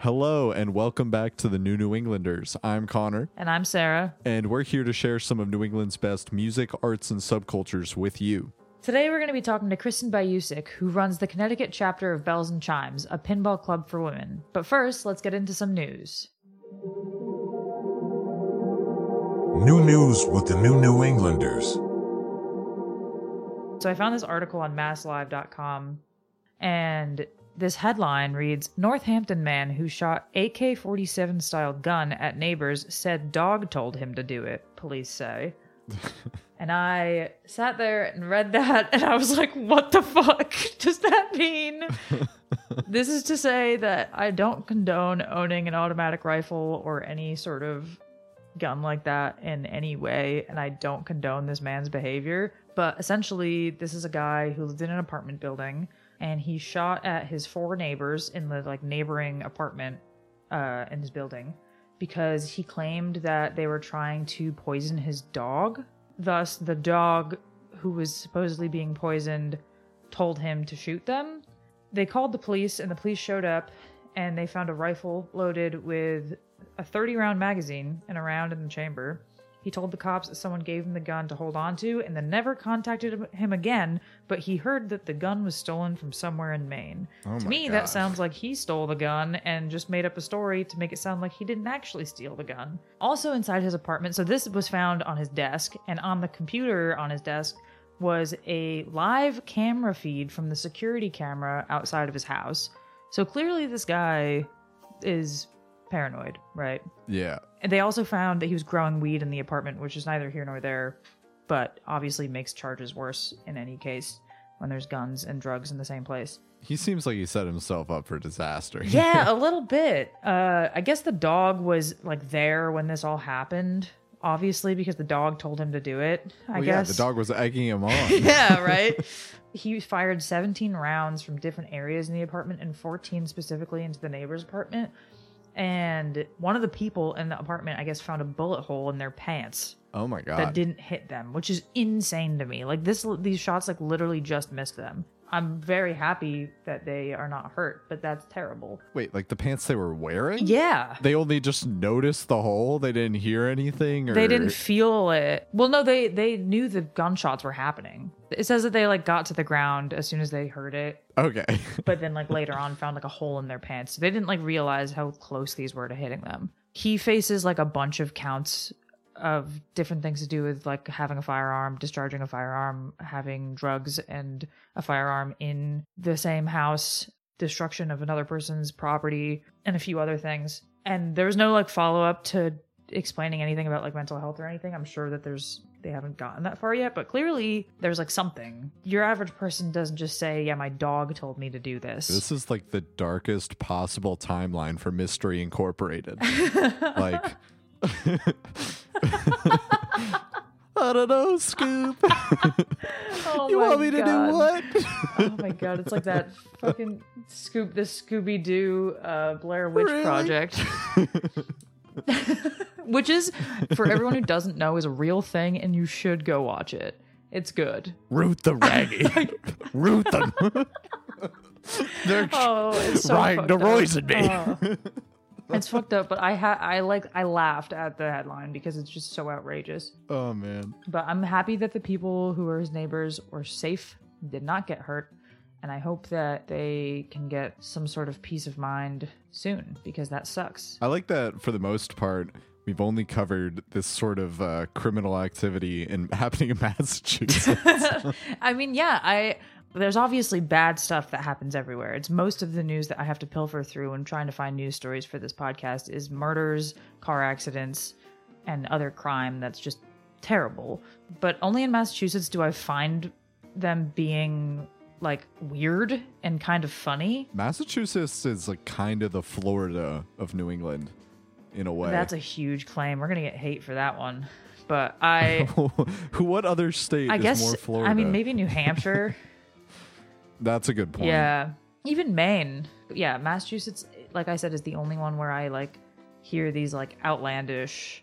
Hello, and welcome back to the New New Englanders. I'm Conner, And I'm Sarah. and we're here to share some of New England's best music, arts, and subcultures with you. Today we're going to be talking to Kristen Bayusik, who runs the Connecticut chapter of Belles and Chimes, a pinball club for women. But first, let's get into some news. New news with the New New Englanders. So I found this article on masslive.com, and this headline reads Northampton man who shot AK 47 style gun at neighbors said dog told him to do it, police say. and I sat there and read that, and I was like, what the fuck does that mean? this is to say that I don't condone owning an automatic rifle or any sort of gun like that in any way, and I don't condone this man's behavior. But essentially, this is a guy who lived in an apartment building, and he shot at his four neighbors in the like neighboring apartment uh, in his building because he claimed that they were trying to poison his dog. Thus, the dog who was supposedly being poisoned told him to shoot them. They called the police, and the police showed up, and they found a rifle loaded with a 30 round magazine and a round in the chamber. He told the cops that someone gave him the gun to hold on to and then never contacted him again, but he heard that the gun was stolen from somewhere in Maine. Oh to me, God. that sounds like he stole the gun and just made up a story to make it sound like he didn't actually steal the gun. Also, inside his apartment, so this was found on his desk, and on the computer on his desk was a live camera feed from the security camera outside of his house. So clearly, this guy is paranoid, right? Yeah. And they also found that he was growing weed in the apartment, which is neither here nor there, but obviously makes charges worse in any case when there's guns and drugs in the same place. He seems like he set himself up for disaster. Yeah, a little bit. Uh, I guess the dog was like there when this all happened, obviously because the dog told him to do it. I Well, yeah, guess the dog was egging him on. yeah, right. he fired 17 rounds from different areas in the apartment and 14 specifically into the neighbor's apartment. And one of the people in the apartment, I guess, found a bullet hole in their pants Oh my god! that didn't hit them, which is insane to me. Like this, these shots like literally just missed them. I'm very happy that they are not hurt, but that's terrible. Wait, like the pants they were wearing? Yeah. They only just noticed the hole. They didn't hear anything, or They didn't feel it. Well, no, they they knew the gunshots were happening. It says that they like got to the ground as soon as they heard it, Okay. but then like later on found like a hole in their pants. They didn't like realize how close these were to hitting them. He faces like a bunch of counts of different things to do with like having a firearm, discharging a firearm, having drugs and a firearm in the same house, destruction of another person's property, and a few other things. And there was no like follow up to explaining anything about like mental health or anything. I'm sure that there's they haven't gotten that far yet, but clearly there's like something. Your average person doesn't just say, "Yeah, my dog told me to do this." This is like the darkest possible timeline for Mystery Incorporated. like, I don't know, Scoop. Oh you want me to do what? Oh my god, it's like that fucking Scoop the Scooby Doo uh, Blair Witch Really? Project. Which is, for everyone who doesn't know, is a real thing and you should go watch it. It's good. Root the raggy. Root them. They're Oh, so fucked the in me. Oh. It's fucked up, but I ha- I like I laughed at the headline because it's just so outrageous. oh man. But I'm happy that the people who were his neighbors were safe, did not get hurt, and I hope that they can get some sort of peace of mind soon because that sucks. I like that for the most part. We've only covered this sort of uh, criminal activity in happening in Massachusetts. I mean, yeah, I there's obviously bad stuff that happens everywhere. It's most of the news that I have to pilfer through when trying to find news stories for this podcast is murders, car accidents, and other crime that's just terrible. But only in Massachusetts do I find them being like weird and kind of funny. Massachusetts is like kind of the Florida of New England, in a way. That's a huge claim. We're gonna get hate for that one. But I Who? What other state I is guess more Florida? I mean maybe New Hampshire. that's a good point. Yeah. Even Maine. Yeah, Massachusetts, like I said, is the only one where I like hear these like outlandish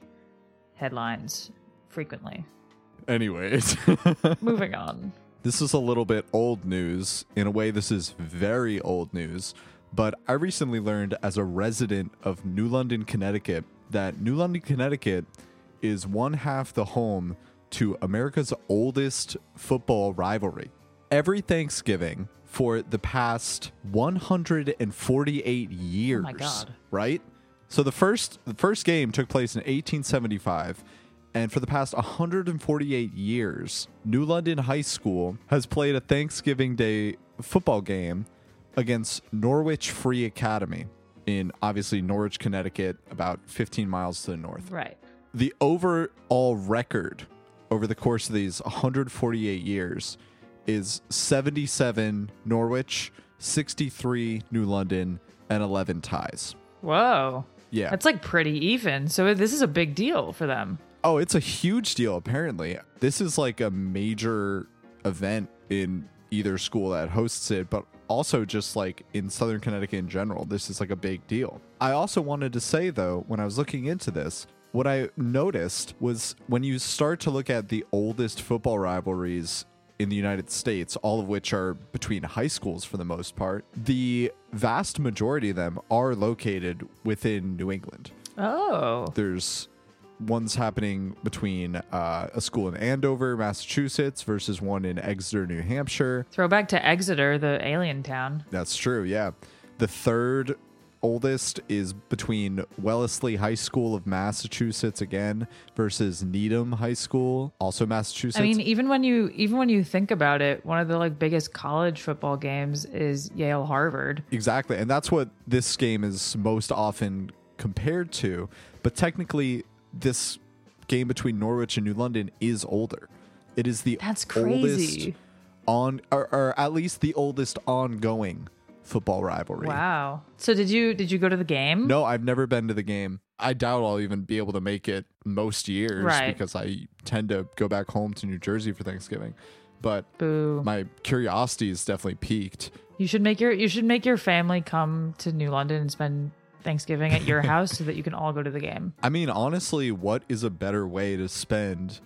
headlines frequently. Anyways, Moving on. this is a little bit old news. In a way, this is very old news. but I recently learned as a resident of New London, Connecticut, that New London, Connecticut is one half the home to America's oldest football rivalry. Every Thanksgiving for the past 148 years. Oh God. Right? So the first the first game took place in 1875 and for the past 148 years, New London High School has played a Thanksgiving Day football game against Norwich Free Academy in obviously Norwich, Connecticut, about 15 miles to the north. Right. The overall record over the course of these 148 years is 77 Norwich, 63 New London, and 11 ties. Whoa. Yeah. That's like pretty even. So this is a big deal for them. Oh, it's a huge deal, apparently. This is like a major event in either school that hosts it, but also just like in Southern Connecticut in general. This is like a big deal. I also wanted to say, though, when I was looking into this, what I noticed was when you start to look at the oldest football rivalries in the United States, all of which are between high schools for the most part, the vast majority of them are located within New England Oh. there's ones happening between uh, a school in Andover, Massachusetts, versus one in Exeter, New Hampshire. Throwback to Exeter, the alien town. That's true, yeah. The third oldest is between Wellesley High School of Massachusetts again versus Needham High School, also Massachusetts. I mean, even when you even when you think about it, one of the like biggest college football games is Yale Harvard. Exactly. And that's what this game is most often compared to. But technically, this game between Norwich and New London is older. It is the That's oldest on or, or at least the oldest ongoing football rivalry. Wow. So did you did you go to the game? No, I've never been to the game. I doubt I'll even be able to make it most years Right. because I tend to go back home to New Jersey for Thanksgiving. But Boo. my curiosity is definitely peaked. You should make your you should make your family come to New London and spend Thanksgiving at your house so that you can all go to the game. I mean, honestly, what is a better way to spend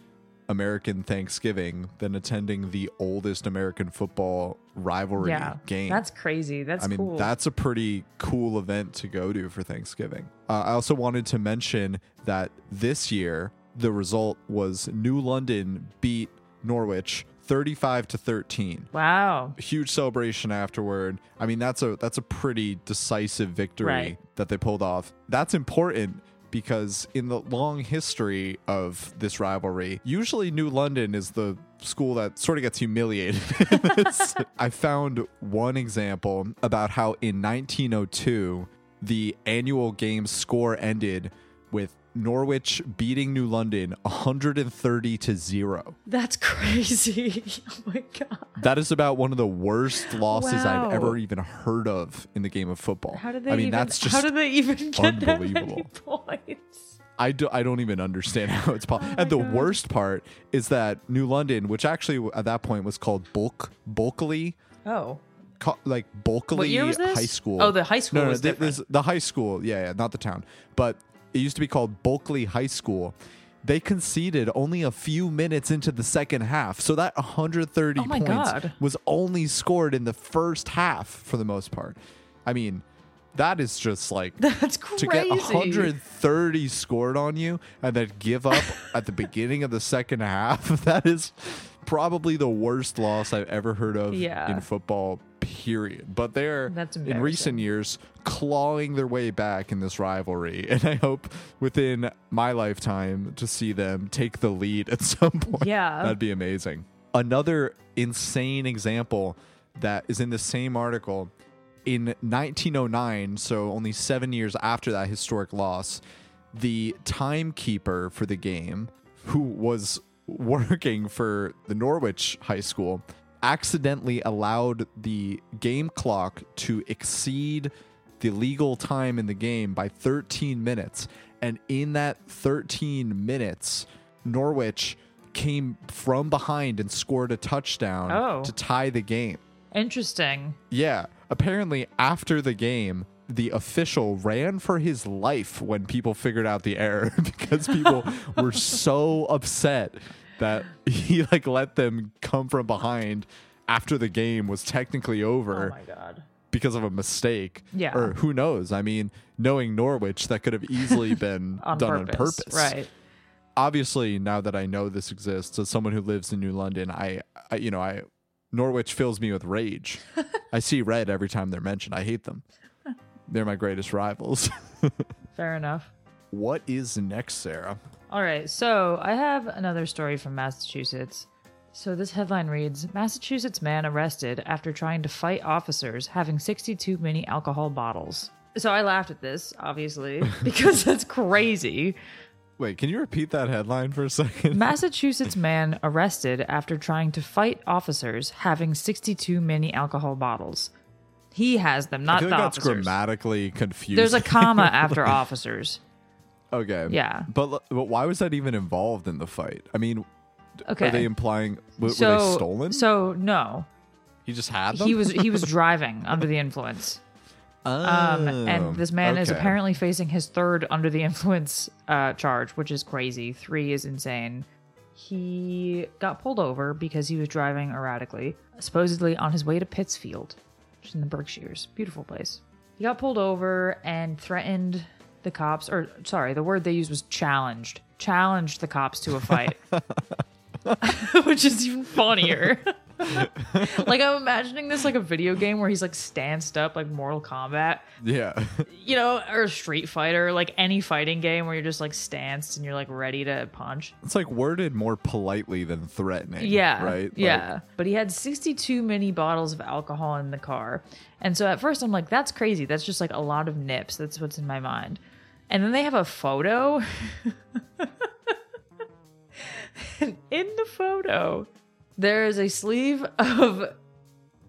American Thanksgiving than attending the oldest American football rivalry Yeah. game? That's crazy. That's I mean, cool. that's a pretty cool event to go to for Thanksgiving. Uh, I also wanted to mention that this year, the result was New London beat Norwich 35 to 13 wow. huge celebration afterward. I mean, that's a that's a pretty decisive victory Right. that they pulled off. That's important because in the long history of this rivalry, usually New London is the school that sort of gets humiliated. I found one example about how in 1902 the annual game score ended with Norwich beating New London 130 to 0. That's crazy. oh my god. That is about one of the worst losses Wow. I've ever even heard of in the game of football. How did they I mean, even that's just how did they even get that many unbelievable. points? I, do, I don't even understand how it's possible. Oh and the God. worst part is that New London, which actually at that point was called Bulk Bulkeley, Oh. like Bulkeley What year was this? High School. Oh, the high school No, no, was th- different. this- the high school. Yeah, yeah, not the town, but it used to be called Bulkeley High School. They conceded only a few minutes into the second half, so that 130 Oh points God. was only scored in the first half for the most part. I mean, that is just like That's crazy. to get 130 scored on you and then give up at the beginning of the second half that is probably the worst loss i've ever heard of Yeah. in football period. But they're in recent years clawing their way back in this rivalry. And i hope within my lifetime to see them take the lead at some point. Yeah. that'd be amazing. Another insane example that is in the same article. In 1909, so only seven years after that historic loss, the timekeeper for the game, who was working for the Norwich High School, accidentally allowed the game clock to exceed the legal time in the game by 13 minutes. And in that 13 minutes, Norwich came from behind and scored a touchdown Oh. to tie the game. Interesting. Yeah. Apparently, after the game, the official ran for his life when people figured out the error because people were so upset that he like let them come from behind after the game was technically over. Oh my god. because of a mistake. Yeah. Or who knows? I mean, knowing Norwich, that could have easily been on done purpose. on purpose. Right. Obviously, now that I know this exists, as someone who lives in New London, I, I you know, I Norwich fills me with rage. I see red every time they're mentioned. I hate them. They're my greatest rivals. Fair enough. what is next, Sarah? All right, so I have another story from Massachusetts. So this headline reads Massachusetts man arrested after trying to fight officers having 62 mini alcohol bottles. So I laughed at this, obviously, because that's crazy. Wait, can you repeat that headline for a second? Massachusetts man arrested after trying to fight officers having 62 mini alcohol bottles. He has them, I not feel the like that's officers. grammatically confusing. There's a comma after officers. Okay. Yeah. But but why was that even involved in the fight? I mean, Okay. are they implying w- so, were they stolen? So no, he just had them. he was he was driving under the influence. Um, and this man is Oh, apparently facing his third under the influence uh, charge, which is crazy. Three is insane. He got pulled over because he was driving erratically, supposedly on his way to Pittsfield, which is in the Berkshires. Beautiful place. He got pulled over and threatened the cops, or sorry, the word they used was challenged. Challenged the cops to a fight, which is even funnier. like I'm imagining this like a video game where he's like stanced up like Mortal Kombat, Yeah. you know, or Street Fighter, like any fighting game where you're just like stanced and you're like ready to punch. it's like worded more politely than threatening. Yeah. Right. Like, Yeah. but he had 62 mini bottles of alcohol in the car. And so at first I'm like, that's crazy. That's just like a lot of nips. That's what's in my mind. And then they have a photo. And in the photo, there is a sleeve of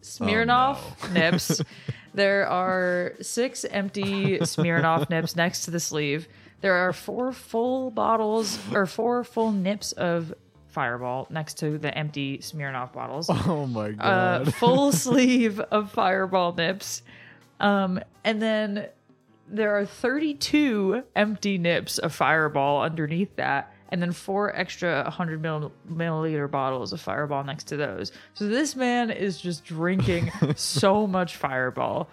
Smirnoff nips. There are six empty Smirnoff nips next to the sleeve. There are four full bottles or four full nips of Fireball next to the empty Smirnoff bottles. Oh my A god. full sleeve of Fireball nips. Um, and then there are 32 empty nips of Fireball underneath that, and then four extra 100 mil- milliliter bottles of Fireball next to those. So this man is just drinking so much Fireball.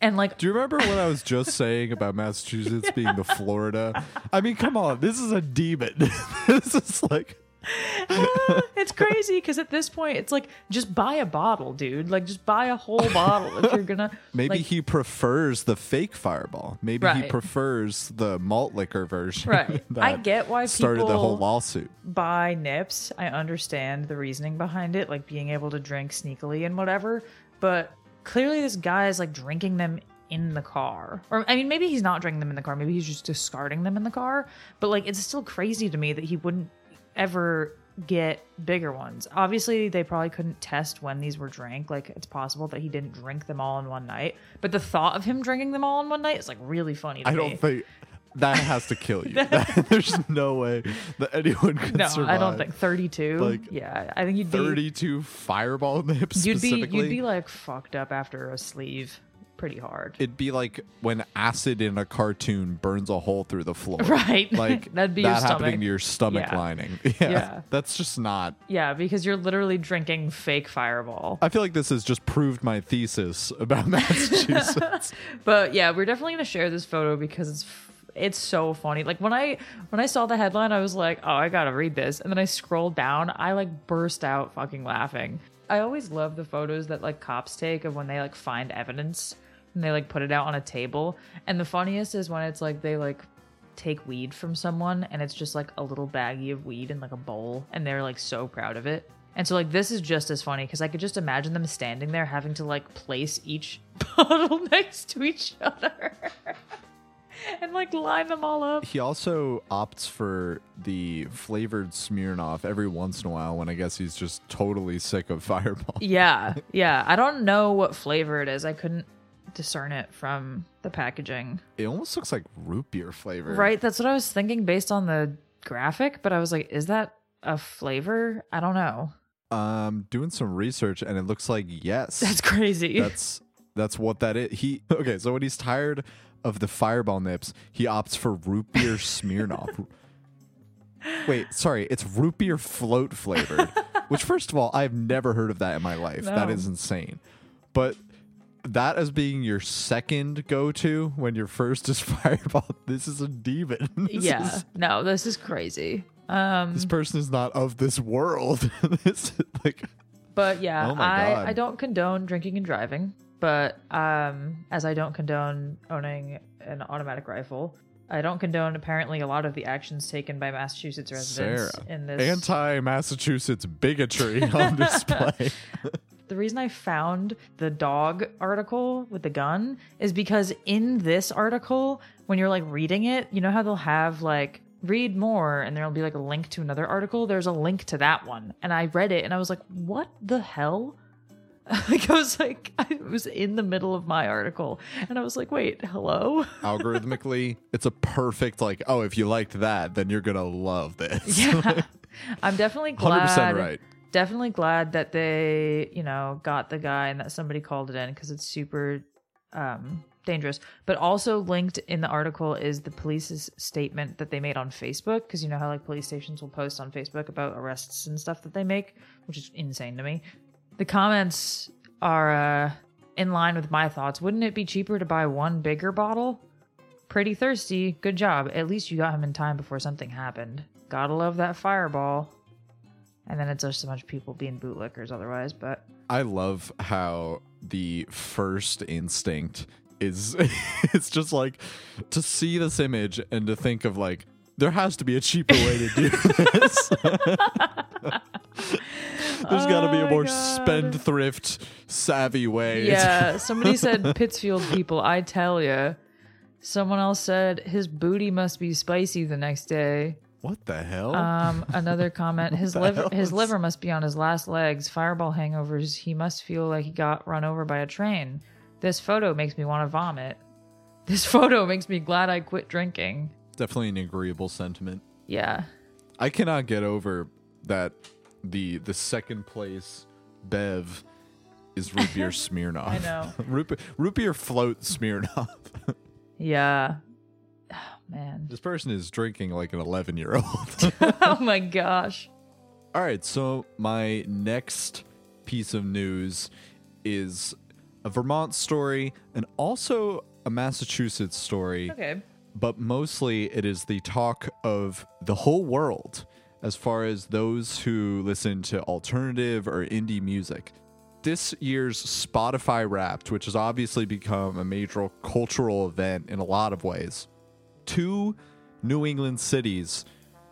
And like, Do you remember what I was just saying about Massachusetts being the Florida? I mean, come on, this is a demon. this is like Ah, it's crazy because at this point, it's like, just buy a bottle, dude. Like, just buy a whole bottle if you're gonna. maybe like, he prefers the fake fireball. Maybe he prefers the malt liquor version. Right. I get why started the whole lawsuit. buy nips. I understand the reasoning behind it, like being able to drink sneakily and whatever. But clearly, this guy is like drinking them in the car. Or, I mean, maybe he's not drinking them in the car. Maybe he's just discarding them in the car. But like, it's still crazy to me that he wouldn't ever get bigger ones. Obviously, they probably couldn't test when these were drank. Like, it's possible that he didn't drink them all in one night. But the thought of him drinking them all in one night is like really funny to I me. don't think that has to kill you. That- there's no way that anyone could no, survive. I don't think 32. Like, yeah, I think you'd be 32 fireball nips You'd be you'd be like fucked up after a sleeve pretty hard. It'd be like when acid in a cartoon burns a hole through the floor. Right. Like That'd be that happening to your stomach Yeah. lining. Yeah, Yeah. That's just not. yeah, because you're literally drinking fake fireball. I feel like this has just proved my thesis about Massachusetts. But yeah, we're definitely gonna share this photo because it's it's so funny. Like when I when I saw the headline, I was like, oh, I gotta read this, and then I scrolled down, I like burst out fucking laughing. I always love the photos that like cops take of when they like find evidence and they like put it out on a table. And the funniest is when it's like they like take weed from someone and it's just like a little baggie of weed in like a bowl and they're like so proud of it. And so like this is just as funny because I could just imagine them standing there having to like place each bottle next to each other and like line them all up. he also opts for the flavored Smirnoff every once in a while when I guess he's just totally sick of Fireball. Yeah, yeah. I don't know what flavor it is. I couldn't discern it from the packaging. It almost looks like root beer flavor. Right, that's what I was thinking based on the graphic, but I was like, is that a flavor? I don't know. Um, doing some research and it looks like yes. That's crazy. That's that's what that is. He okay. So when he's tired of the Fireball nips, he opts for root beer Smirnoff. Wait, sorry, it's root beer float flavored. which, first of all, I've never heard of that in my life. That No. is insane. But that as being your second go-to when your first is fireball. This is a demon. This yeah. is- No, this is crazy. Um, this person is not of this world. this is like But yeah, Oh I, God. I don't condone drinking and driving, but um, as I don't condone owning an automatic rifle, I don't condone apparently a lot of the actions taken by Massachusetts residents Sarah, in this. anti-Massachusetts bigotry on display. The reason I found the dog article with the gun is because in this article, when you're like reading it, you know how they'll have like read more and there'll be like a link to another article. There's a link to that one. And I read it and I was like, what the hell? like I was like, I was in the middle of my article and I was like, wait, hello? Algorithmically, it's a perfect like, oh, if you liked that, then you're gonna love this. Yeah. I'm definitely glad. percent right. Definitely glad that they you know got the guy and that somebody called it in because it's super um dangerous. But also linked in the article is the police's statement that they made on facebook because you know how like police stations will post on facebook about arrests and stuff that they make which is insane to me. The comments are uh in line with my thoughts. Wouldn't it be cheaper to buy one bigger bottle? Pretty thirsty. Good job. At least you got him in time before something happened. Gotta love that fireball and then it's just a bunch of people being bootlickers otherwise. But I love how the first instinct is it's just like to see this image and to think of like there has to be a cheaper way to do this. There's got to be Oh a more God. spendthrift savvy way. yeah, somebody said Pittsfield people. I tell you, Someone else said his booty must be spicy the next day. What the hell? Um, another comment: his liver, hell his liver must be on his last legs. Fireball hangovers. He must feel like he got run over by a train. This photo makes me want to vomit. This photo makes me glad I quit drinking. Definitely an agreeable sentiment. Yeah, I cannot get over that the the second place Bev is root beer Smirnoff. I know. root, be- root beer float Smirnoff. yeah. Man. this person is drinking like an 11 year old. oh my gosh. All right, so my next piece of news is a Vermont story and also a Massachusetts story. Okay. but mostly it is the talk of the whole world as far as those who listen to alternative or indie music. This year's Spotify Wrapped, which has obviously become a major cultural event in a lot of ways, two New England cities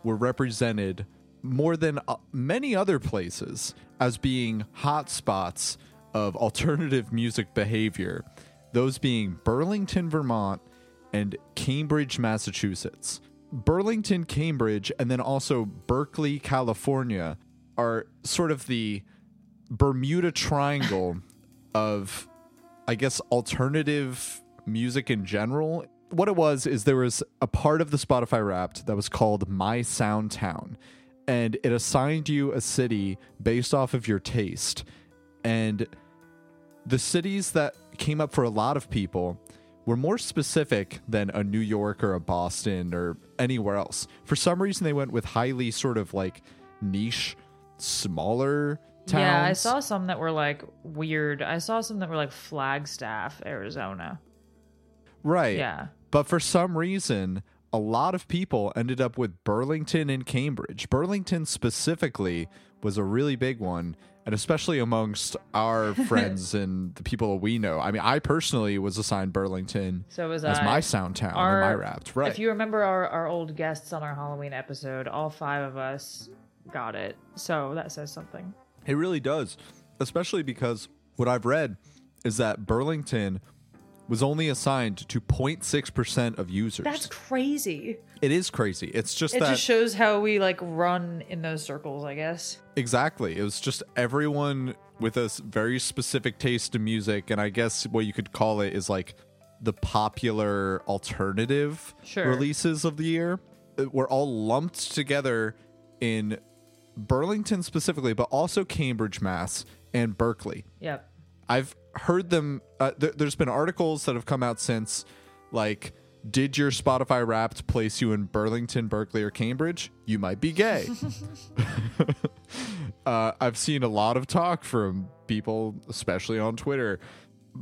were represented more than uh, many other places as being hotspots of alternative music behavior, those being Burlington, Vermont, and Cambridge, Massachusetts. Burlington, Cambridge, and then also Berkeley, California are sort of the Bermuda Triangle of, I guess, alternative music in general. What it was is there was a part of the Spotify Wrapped that was called My Sound Town, and it assigned you a city based off of your taste. And the cities that came up for a lot of people were more specific than a New York or a Boston or anywhere else. For some reason, they went with highly sort of like niche, smaller towns. Yeah, I saw some that were like weird. I saw some that were like Flagstaff, Arizona. Right. Yeah. But for some reason, a lot of people ended up with Burlington and Cambridge. Burlington specifically was a really big one, and especially amongst our friends and the people we know. I mean, I personally was assigned Burlington So was as I. my sound town Our- and my wrapped. Right. If you remember our, our old guests on our Halloween episode, all five of us got it. So that says something. It really does, especially because what I've read is that Burlington was only assigned to 0.6% of users. That's crazy. it is crazy. It's just It that just shows how we like run in those circles, I guess. exactly. It was just everyone with a very specific taste in music and I guess what you could call it is like the popular alternative Sure. releases of the year uh, were all lumped together in Burlington specifically, but also Cambridge, Mass and Berkeley. Yep. I've heard them. Uh, th- there's been articles that have come out since, like, did your Spotify Wrapped place you in Burlington, Berkeley, or Cambridge? You might be gay. uh, I've seen a lot of talk from people, especially on Twitter.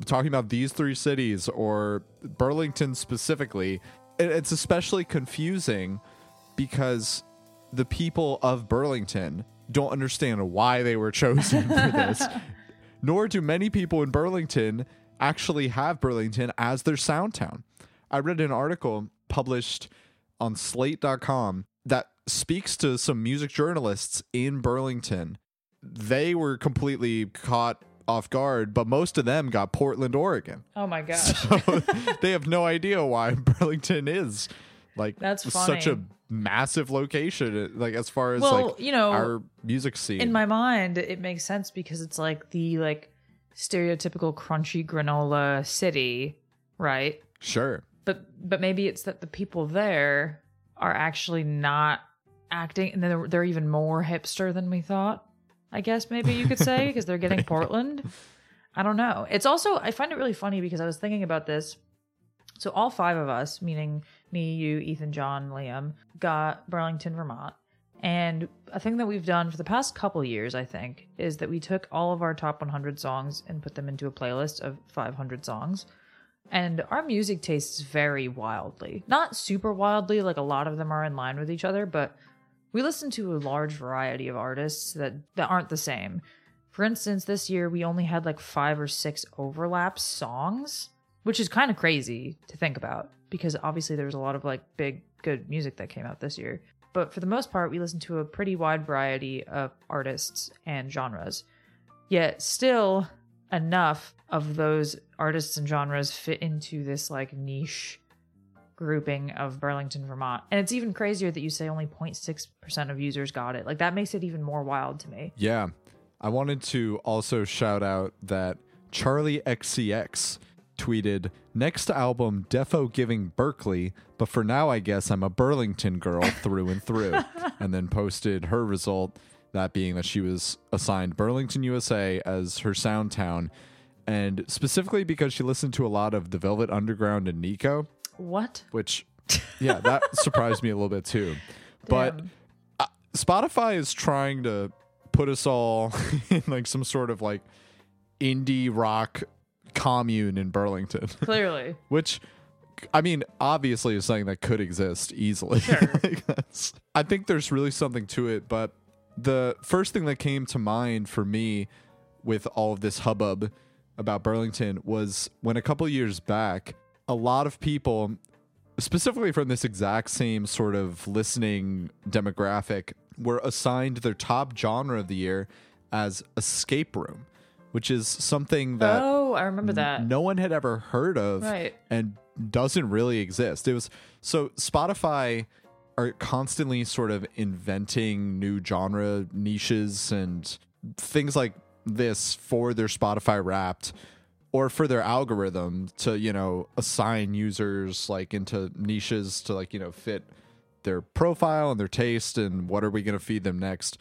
talking about these three cities or Burlington specifically, it's especially confusing because the people of Burlington don't understand why they were chosen for this. Nor do many people in Burlington actually have Burlington as their sound town. I read an article published on slate.com that speaks to some music journalists in Burlington. They were completely caught off guard, but most of them got Portland, Oregon. Oh my gosh. So they have no idea why Burlington is like That's such a. massive location like as far as Well, like you know, our music scene. in my mind it makes sense because it's like the like stereotypical crunchy granola city right sure. but but maybe it's that the people there are actually not acting and they're, they're even more hipster than we thought i guess maybe you could say because they're getting portland i don't know it's also i find it really funny because i was thinking about this so all five of us meaning me you ethan john liam got burlington vermont and a thing that we've done for the past couple years, I think, is that we took all of our top 100 songs and put them into a playlist of 500 songs. And our music tastes vary wildly. Not super wildly, like a lot of them are in line with each other, but we listen to a large variety of artists that, that aren't the same. For instance, this year we only had like five or six overlap songs, which is kind of crazy to think about because obviously there was a lot of like big, good music that came out this year. But for the most part, we listen to a pretty wide variety of artists and genres. Yet still, enough of those artists and genres fit into this like niche grouping of Burlington, Vermont. And it's even crazier that you say only 0.6% of users got it. Like that makes it even more wild to me. Yeah. I wanted to also shout out that Charli XCX tweeted next album defo giving berkeley but for now i guess i'm a burlington girl through and through and then posted her result that being that she was assigned burlington usa as her sound town and specifically because she listened to a lot of the velvet underground and nico What? which yeah that surprised me a little bit too but Damn. Uh, Spotify is trying to put us all in like some sort of like indie rock commune in Burlington, Clearly. which I mean, obviously is something that could exist easily. Sure. Like, I think there's really something to it, but the first thing that came to mind for me with all of this hubbub about Burlington was when a couple years back, a lot of people, specifically from this exact same sort of listening demographic, were assigned their top genre of the year as escape room, which is something that oh, I remember that. no one had ever heard of Right. and doesn't really exist. It was so Spotify are constantly sort of inventing new genre niches and things like this for their Spotify wrapped or for their algorithm to, you know, assign users like into niches to like, you know, fit their profile and their taste and what are we going to feed them next.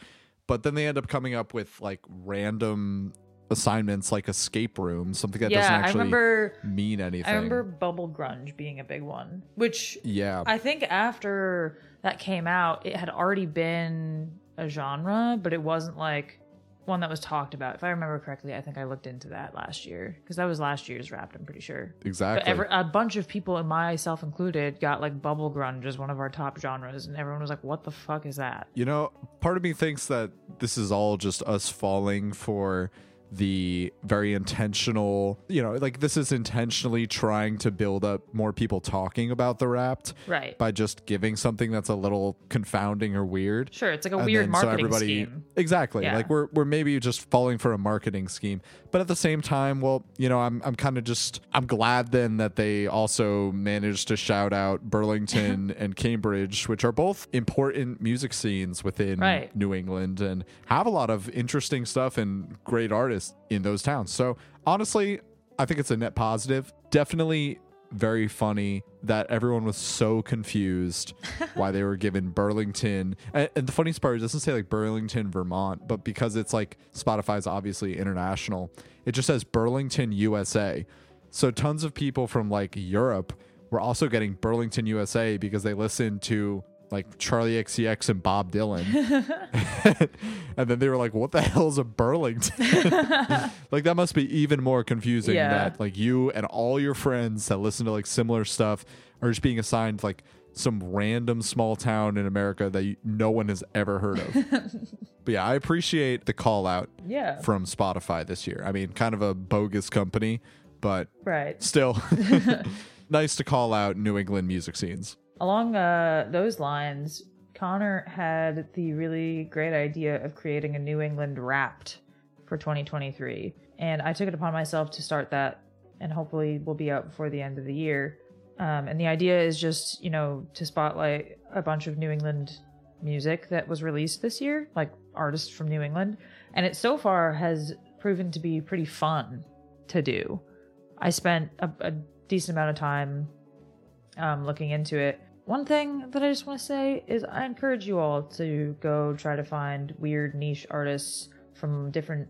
But then they end up coming up with like random assignments like escape room, something that doesn't yeah, I actually remember mean anything. I remember bubble grunge being a big one, which Yeah. I think after that came out, it had already been a genre, but it wasn't like one that was talked about. If I remember correctly, I think I looked into that last year because that was last year's Wrapped. I'm pretty sure. exactly. But every, a bunch of people, and myself included, got like bubble grunge as one of our top genres, and everyone was like, "What the fuck is that?" you know, part of me thinks that this is all just us falling for the very intentional, you know, like this is intentionally trying to build up more people talking about the wrapped Right. by just giving something that's a little confounding or weird. Sure, it's like a And weird then so marketing everybody- scheme. Exactly. Yeah. Like we're we're maybe just falling for a marketing scheme. But at the same time, well, you know, I'm I'm kind of just I'm glad then that they also managed to shout out Burlington and Cambridge, which are both important music scenes within Right. New England and have a lot of interesting stuff and great artists in those towns. So honestly, I think it's a net positive. Definitely very funny that everyone was so confused why they were given Burlington. And, and the funniest part is it doesn't say like Burlington, Vermont, but because it's like Spotify's obviously international, it just says Burlington, USA. So tons of people from like Europe were also getting Burlington, USA because they listened to like Charli XCX and Bob Dylan. and then they were like, what the hell is a Burlington? like that must be even more confusing Yeah. that like you and all your friends that listen to like similar stuff are just being assigned like some random small town in America that you, no one has ever heard of. but yeah, I appreciate the call out Yeah. from Spotify this year. I mean, kind of a bogus company, but right. still nice to call out New England music scenes. Along uh, those lines, Conner had the really great idea of creating a New England Wrapped for 2023. And I took it upon myself to start that, and hopefully will be out before the end of the year. Um, and the idea is just, you know, to spotlight a bunch of New England music that was released this year, like artists from New England. And it so far has proven to be pretty fun to do. I spent a, a decent amount of time um, looking into it. One thing that I just want to say is I encourage you all to go try to find weird niche artists from different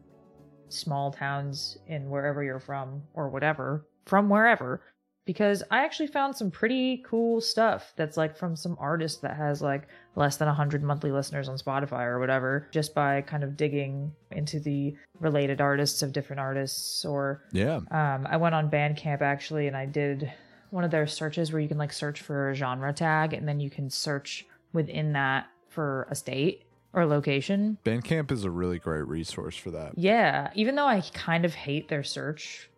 small towns in wherever you're from or whatever, from wherever, because I actually found some pretty cool stuff that's like from some artist that has like less than 100 monthly listeners on Spotify or whatever, just by kind of digging into the related artists of different artists or Yeah. um, I went on Bandcamp actually, and I did one of their searches where you can like search for a genre tag, and then you can search within that for a state or location. Bandcamp is a really great resource for that. Yeah, even though I kind of hate their search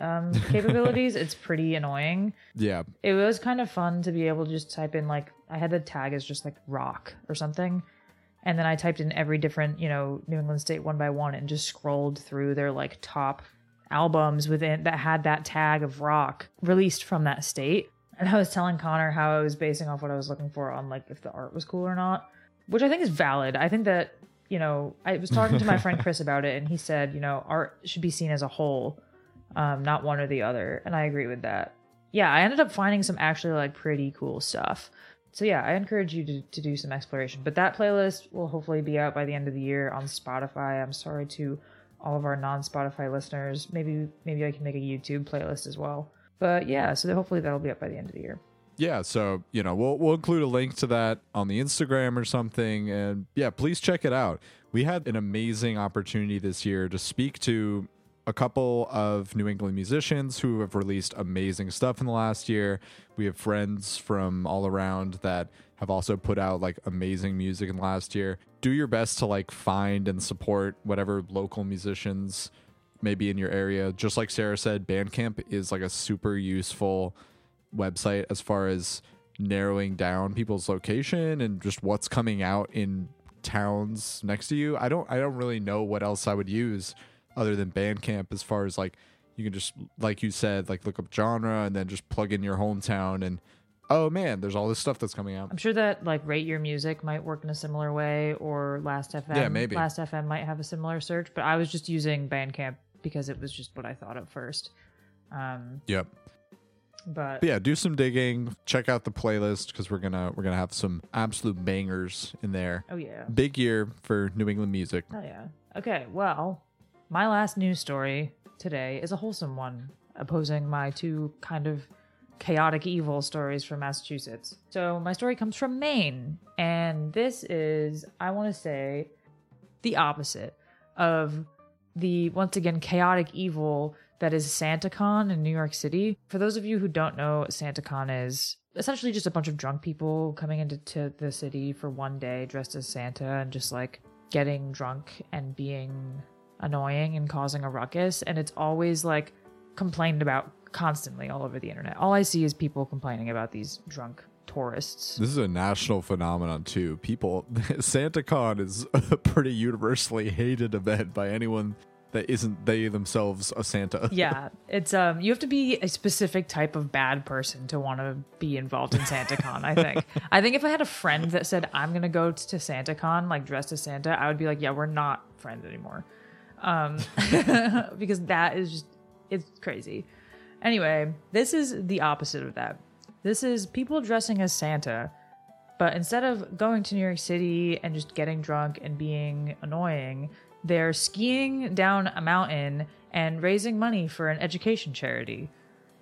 um, capabilities, it's pretty annoying. Yeah. It was kind of fun to be able to just type in like I had the tag as just like rock or something. And then I typed in every different, you know, New England state one by one and just scrolled through their like top albums within that had that tag of rock released from that state. And I was telling Conner how I was basing off what I was looking for on like if the art was cool or not, which I think is valid. I think that, you know, I was talking to my friend Chris about it and he said, you know, art should be seen as a whole, um, not one or the other. And I agree with that. Yeah, I ended up finding some actually like pretty cool stuff. So yeah, I encourage you to, to do some exploration. But that playlist will hopefully be out by the end of the year on Spotify. I'm sorry to all of our non-Spotify listeners. Maybe maybe I can make a YouTube playlist as well. But yeah, so hopefully that'll be up by the end of the year. Yeah, so you know we'll we'll include a link to that on the Instagram or something, and yeah, please check it out. We had an amazing opportunity this year to speak to a couple of New England musicians who have released amazing stuff in the last year. We have friends from all around that have also put out like amazing music in the last year. Do your best to like find and support whatever local musicians maybe in your area. Just like Sarah said, Bandcamp is like a super useful website as far as narrowing down people's location and just what's coming out in towns next to you. I don't I don't really know what else I would use other than Bandcamp as far as like you can just like you said like look up genre and then just plug in your hometown and oh man, there's all this stuff that's coming out. I'm sure that like rate your music might work in a similar way, or Last FM. Yeah, maybe. Last FM might have a similar search, but I was just using Bandcamp because it was just what I thought at first. Um, Yep. but But yeah, do some digging, check out the playlist because we're gonna we're gonna have some absolute bangers in there. oh yeah, Big year for New England music. oh yeah. Okay, well, my last news story today is a wholesome one, opposing my two kind of chaotic evil stories from Massachusetts. So my story comes from Maine, and this is I want to say the opposite of the once again chaotic evil that is SantaCon in New York City. For those of you who don't know what SantaCon is, essentially just a bunch of drunk people coming into to the city for one day dressed as Santa and just like getting drunk and being annoying and causing a ruckus. And it's always like complained about constantly all over the internet. All I see is people complaining about these drunk tourists. This is a national phenomenon too. People, SantaCon is a pretty universally hated event by anyone that isn't they themselves a Santa. yeah, it's um you have to be a specific type of bad person to want to be involved in SantaCon, I think. I think if I had a friend that said I'm going to go to SantaCon like dressed as Santa, I would be like, "Yeah, we're not friends anymore." Um because that is just it's crazy. Anyway, this is the opposite of that. This is people dressing as Santa, but instead of going to New York City and just getting drunk and being annoying, they're skiing down a mountain and raising money for an education charity.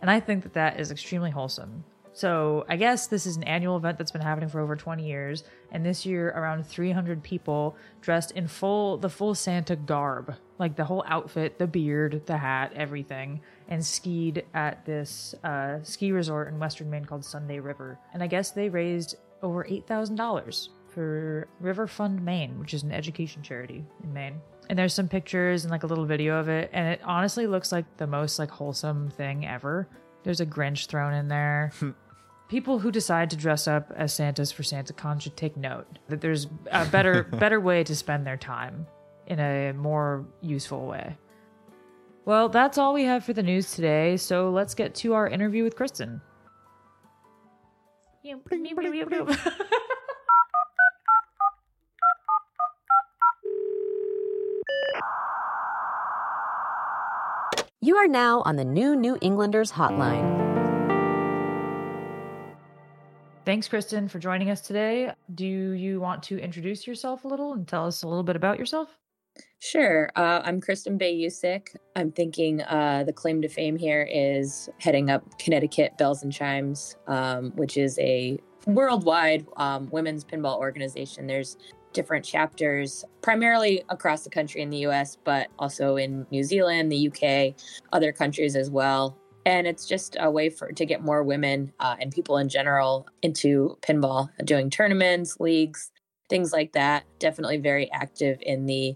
And I think that that is extremely wholesome. So I guess this is an annual event that's been happening for over 20 years, and this year around 300 people dressed in full the full Santa garb, like the whole outfit, the beard, the hat, everything, and skied at this uh, ski resort in Western Maine called Sunday River. And I guess they raised over eight thousand dollars for River Fund Maine, which is an education charity in Maine. And there's some pictures and like a little video of it, and it honestly looks like the most like wholesome thing ever. There's a Grinch thrown in there. People who decide to dress up as Santas for SantaCon should take note that there's a better better way to spend their time in a more useful way. Well, that's all we have for the news today, so let's get to our interview with Kristen. You are now on the new New Englanders hotline. Thanks, Kristen, for joining us today. Do you want to introduce yourself a little and tell us a little bit about yourself? Sure. Uh, I'm Kristen Bayusik. I'm thinking uh, the claim to fame here is heading up Connecticut Belles and Chimes, um, which is a worldwide um, women's pinball organization. There's different chapters, primarily across the country in the US, but also in New Zealand, the UK, other countries as well. And it's just a way for to get more women uh, and people in general into pinball, doing tournaments, leagues, things like that. Definitely very active in the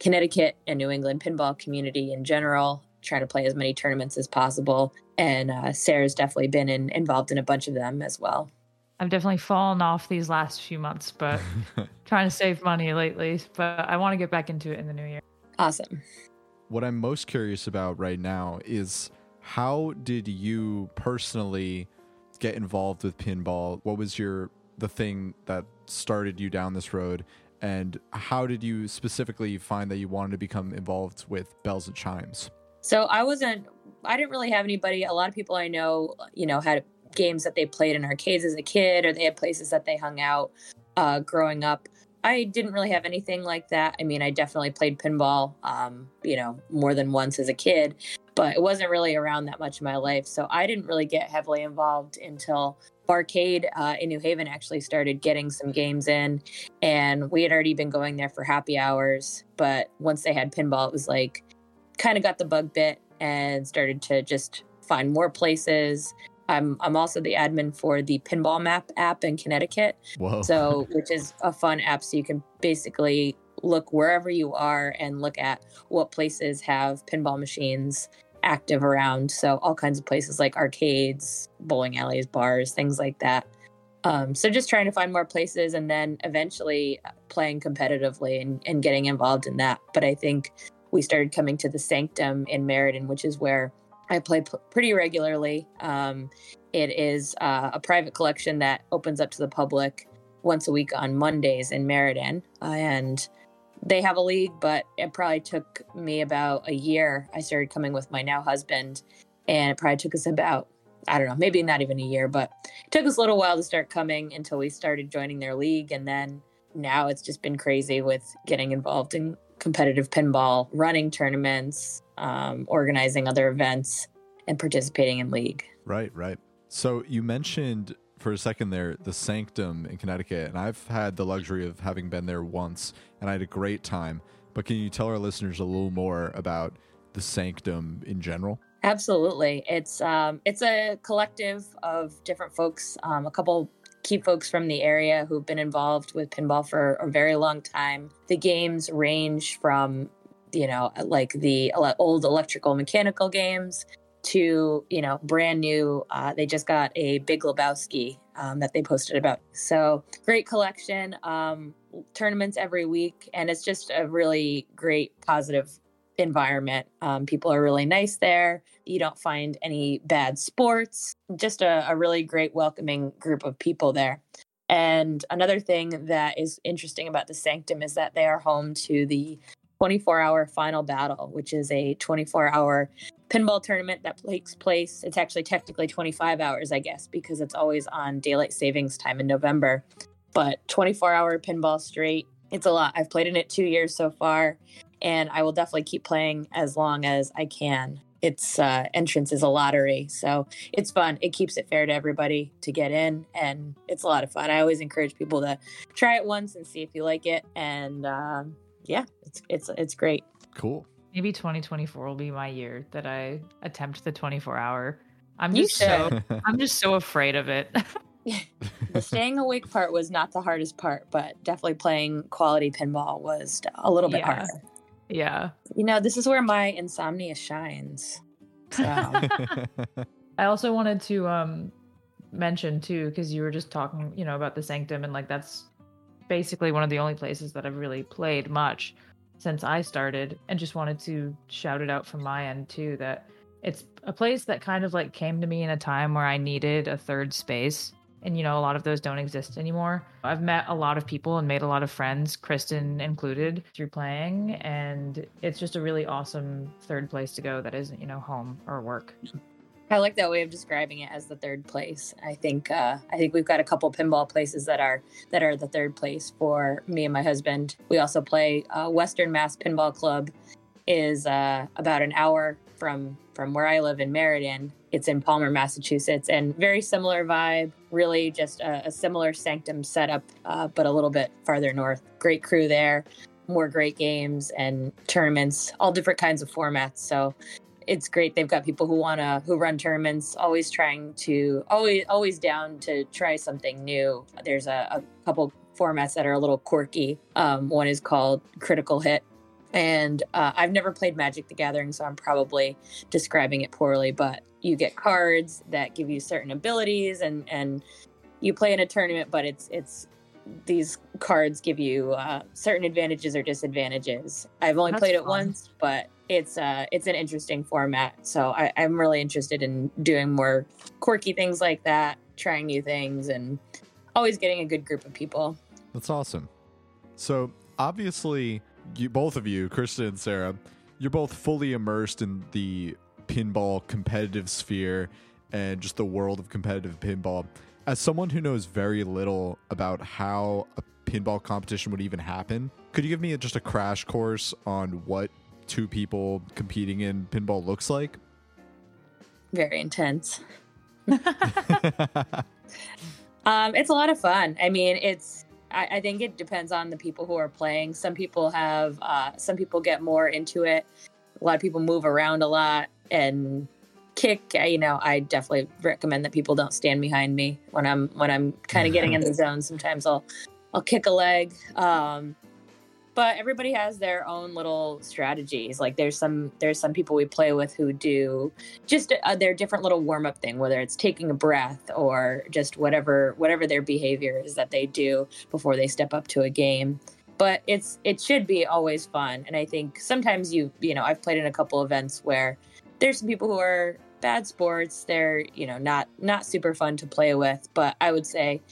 Connecticut and New England pinball community in general, trying to play as many tournaments as possible. And uh, Sarah's definitely been in, involved in a bunch of them as well. I've definitely fallen off these last few months, but trying to save money lately. But I want to get back into it in the new year. Awesome. What I'm most curious about right now is how did you personally get involved with pinball? What was your the thing that started you down this road? And how did you specifically find that you wanted to become involved with belles and chimes? So I wasn't I didn't really have anybody. A lot of people I know, you know, had games that they played in arcades as a kid or they had places that they hung out uh, growing up. I didn't really have anything like that. I mean, I definitely played pinball, um, you know, more than once as a kid, but it wasn't really around that much in my life. So I didn't really get heavily involved until Barcade uh, in New Haven actually started getting some games in. And we had already been going there for happy hours. But once they had pinball, it was like kind of got the bug bit and started to just find more places, I'm I'm also the admin for the Pinball Map app in Connecticut. Whoa. So, which is a fun app. So you can basically look wherever you are and look at what places have pinball machines active around. So all kinds of places like arcades, bowling alleys, bars, things like that. Um, so just trying to find more places and then eventually playing competitively and, and getting involved in that. But I think we started coming to the Sanctum in Meriden, which is where I play p- pretty regularly. Um, it is uh, a private collection that opens up to the public once a week on Mondays in Meriden. and they have a league, but it probably took me about a year. I started coming with my now husband, and it probably took us about, I don't know, maybe not even a year, but it took us a little while to start coming until we started joining their league. And then now it's just been crazy with getting involved in competitive pinball, running tournaments, um, organizing other events, and participating in league. Right, right. So you mentioned for a second there the Sanctum in Connecticut, and I've had the luxury of having been there once, and I had a great time. But can you tell our listeners a little more about the Sanctum in general? Absolutely, it's um, it's a collective of different folks, um, a couple key folks from the area who've been involved with pinball for a very long time. The games range from, you know, like the old electrical mechanical games to, you know, brand new. Uh, they just got a Big Lebowski um, that they posted about. So great collection, um, tournaments every week, and it's just a really great positive environment. Um, people are really nice there. You don't find any bad sports. Just a, a really great, welcoming group of people there. And another thing that is interesting about the Sanctum is that they are home to the 24 hour final battle, which is a 24 hour pinball tournament that takes place. It's actually technically 25 hours, I guess, because it's always on daylight savings time in November. But 24 hour pinball straight, it's a lot. I've played in it two years so far and I will definitely keep playing as long as I can. its uh, entrance is a lottery. So it's fun. It keeps it fair to everybody to get in, and it's a lot of fun. I always encourage people to try it once and see if you like it. And um, yeah, it's it's it's great. Cool. Maybe 2024 will be my year that I attempt the 24 hour. I'm You just so I'm just so afraid of it. The staying awake part was not the hardest part, but definitely playing quality pinball was a little bit Yeah. harder. yeah. You know, this is where my insomnia shines. So I also wanted to um mention too because you were just talking, you know, about the Sanctum and like that's basically one of the only places that I've really played much since I started and just wanted to shout it out from my end too that it's a place that kind of like came to me in a time where I needed a third space and you know a lot of those don't exist anymore. I've met a lot of people and made a lot of friends, Kristen included, through playing and it's just a really awesome third place to go that isn't, you know, home or work. I like that way of describing it as the third place. I think uh, I think we've got a couple pinball places that are that are the third place for me and my husband. We also play uh, Western Mass Pinball Club is uh, about an hour from from where I live in Meriden. It's in Palmer, Massachusetts, and very similar vibe. Really, just a, a similar sanctum setup, uh, but a little bit farther north. Great crew there, more great games and tournaments, all different kinds of formats. So it's great. They've got people who wanna who run tournaments, always trying to always always down to try something new. There's a, a couple formats that are a little quirky. Um, one is called Critical Hit, and uh, I've never played Magic the Gathering, so I'm probably describing it poorly. But you get cards that give you certain abilities, and and you play in a tournament, but it's it's these cards give you uh, certain advantages or disadvantages. I've only That's played it once, but it's uh it's an interesting format. So I, I'm really interested in doing more quirky things like that, trying new things, and always getting a good group of people. That's awesome. So obviously, you both of you, krista and Sarah, you're both fully immersed in the pinball competitive sphere and just the world of competitive pinball. As someone who knows very little about how a pinball competition would even happen, could you give me just a crash course on what two people competing in pinball looks like? Very intense. Um, it's a lot of fun. I mean, it's. I, I think it depends on the people who are playing. Some people have. Uh, some people get more into it. A lot of people move around a lot and kick. You know, I definitely recommend that people don't stand behind me when I'm when I'm kind of getting in the zone. Sometimes I'll I'll kick a leg. Um, but everybody has their own little strategies. Like there's some there's some people we play with who do just uh, their different little warm up thing, whether it's taking a breath or just whatever whatever their behavior is that they do before they step up to a game. But it's it should be always fun, and I think sometimes you you know I've played in a couple events where there's some people who are bad sports. They're you know not not super fun to play with, but I would say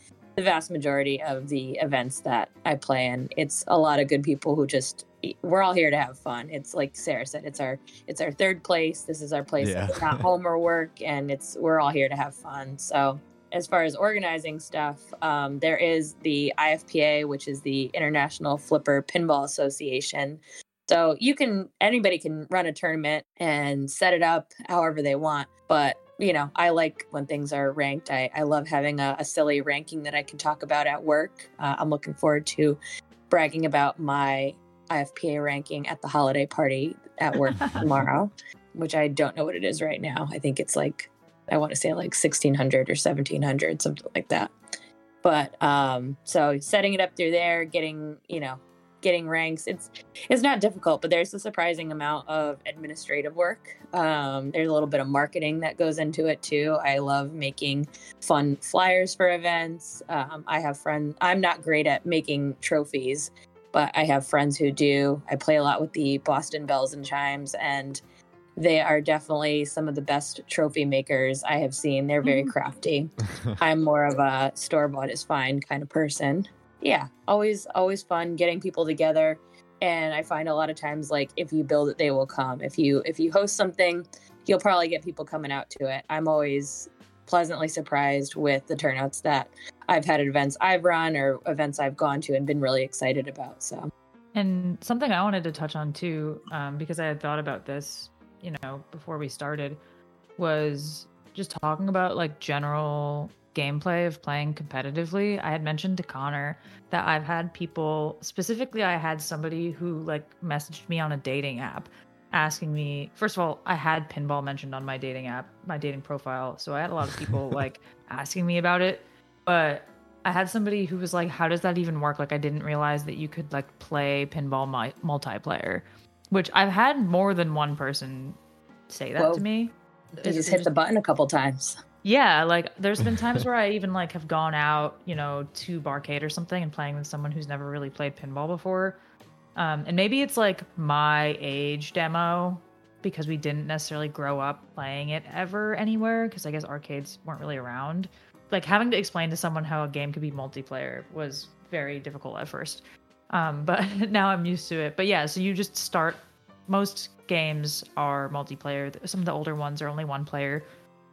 the vast majority of the events that I play in, it's a lot of good people who just we're all here to have fun. It's like Sarah said, it's our it's our third place. This is our place. Yeah. It's not home or work, and it's we're all here to have fun. So as far as organizing stuff, um, there is the IFPA, which is the International Flipper Pinball Association. So you can anybody can run a tournament and set it up however they want, but you know, I like when things are ranked. I, I love having a, a silly ranking that I can talk about at work. Uh, I'm looking forward to bragging about my IFPA ranking at the holiday party at work tomorrow, which I don't know what it is right now. I think it's like, I want to say like 1600 or 1700, something like that. But um, so setting it up through there, getting, you know, getting ranks it's it's not difficult but there's a surprising amount of administrative work. Um, there's a little bit of marketing that goes into it too. I love making fun flyers for events. Um, i have friends i'm not great at making trophies but i have friends who do. I play a lot with the boston belles and chimes and they are definitely some of the best trophy makers i have seen. They're very Mhm. crafty. I'm more of a store bought is fine kind of person yeah always always fun getting people together. And i find a lot of times like if you build it they will come. If you if you host something you'll probably get people coming out to it. I'm always pleasantly surprised with the turnouts that i've had at events i've run or events i've gone to and been really excited about so. And something I wanted to touch on too, um, because I had thought about this you know, before we started was just talking about like general gameplay of playing competitively. I had mentioned to Conner that I've had people, specifically, I had somebody who like messaged me on a dating app asking me first of all i had pinball mentioned on my dating app my dating profile so i had a lot of people like asking me about it. But i had somebody who was like how does that even work? Like i didn't realize that you could like play pinball mi- multiplayer which i've had more than one person say that to me. You just it hit the button a couple times. Yeah, like there's been times where I even like have gone out, you know, to barcade or something and playing with someone who's never really played pinball before. Um, and maybe it's like my age demo because we didn't necessarily grow up playing it ever anywhere because I guess arcades weren't really around. Like having to explain to someone how a game could be multiplayer was very difficult at first. Um, but now I'm used to it. But yeah, so you just start. Most games are multiplayer. Some of the older ones are only one player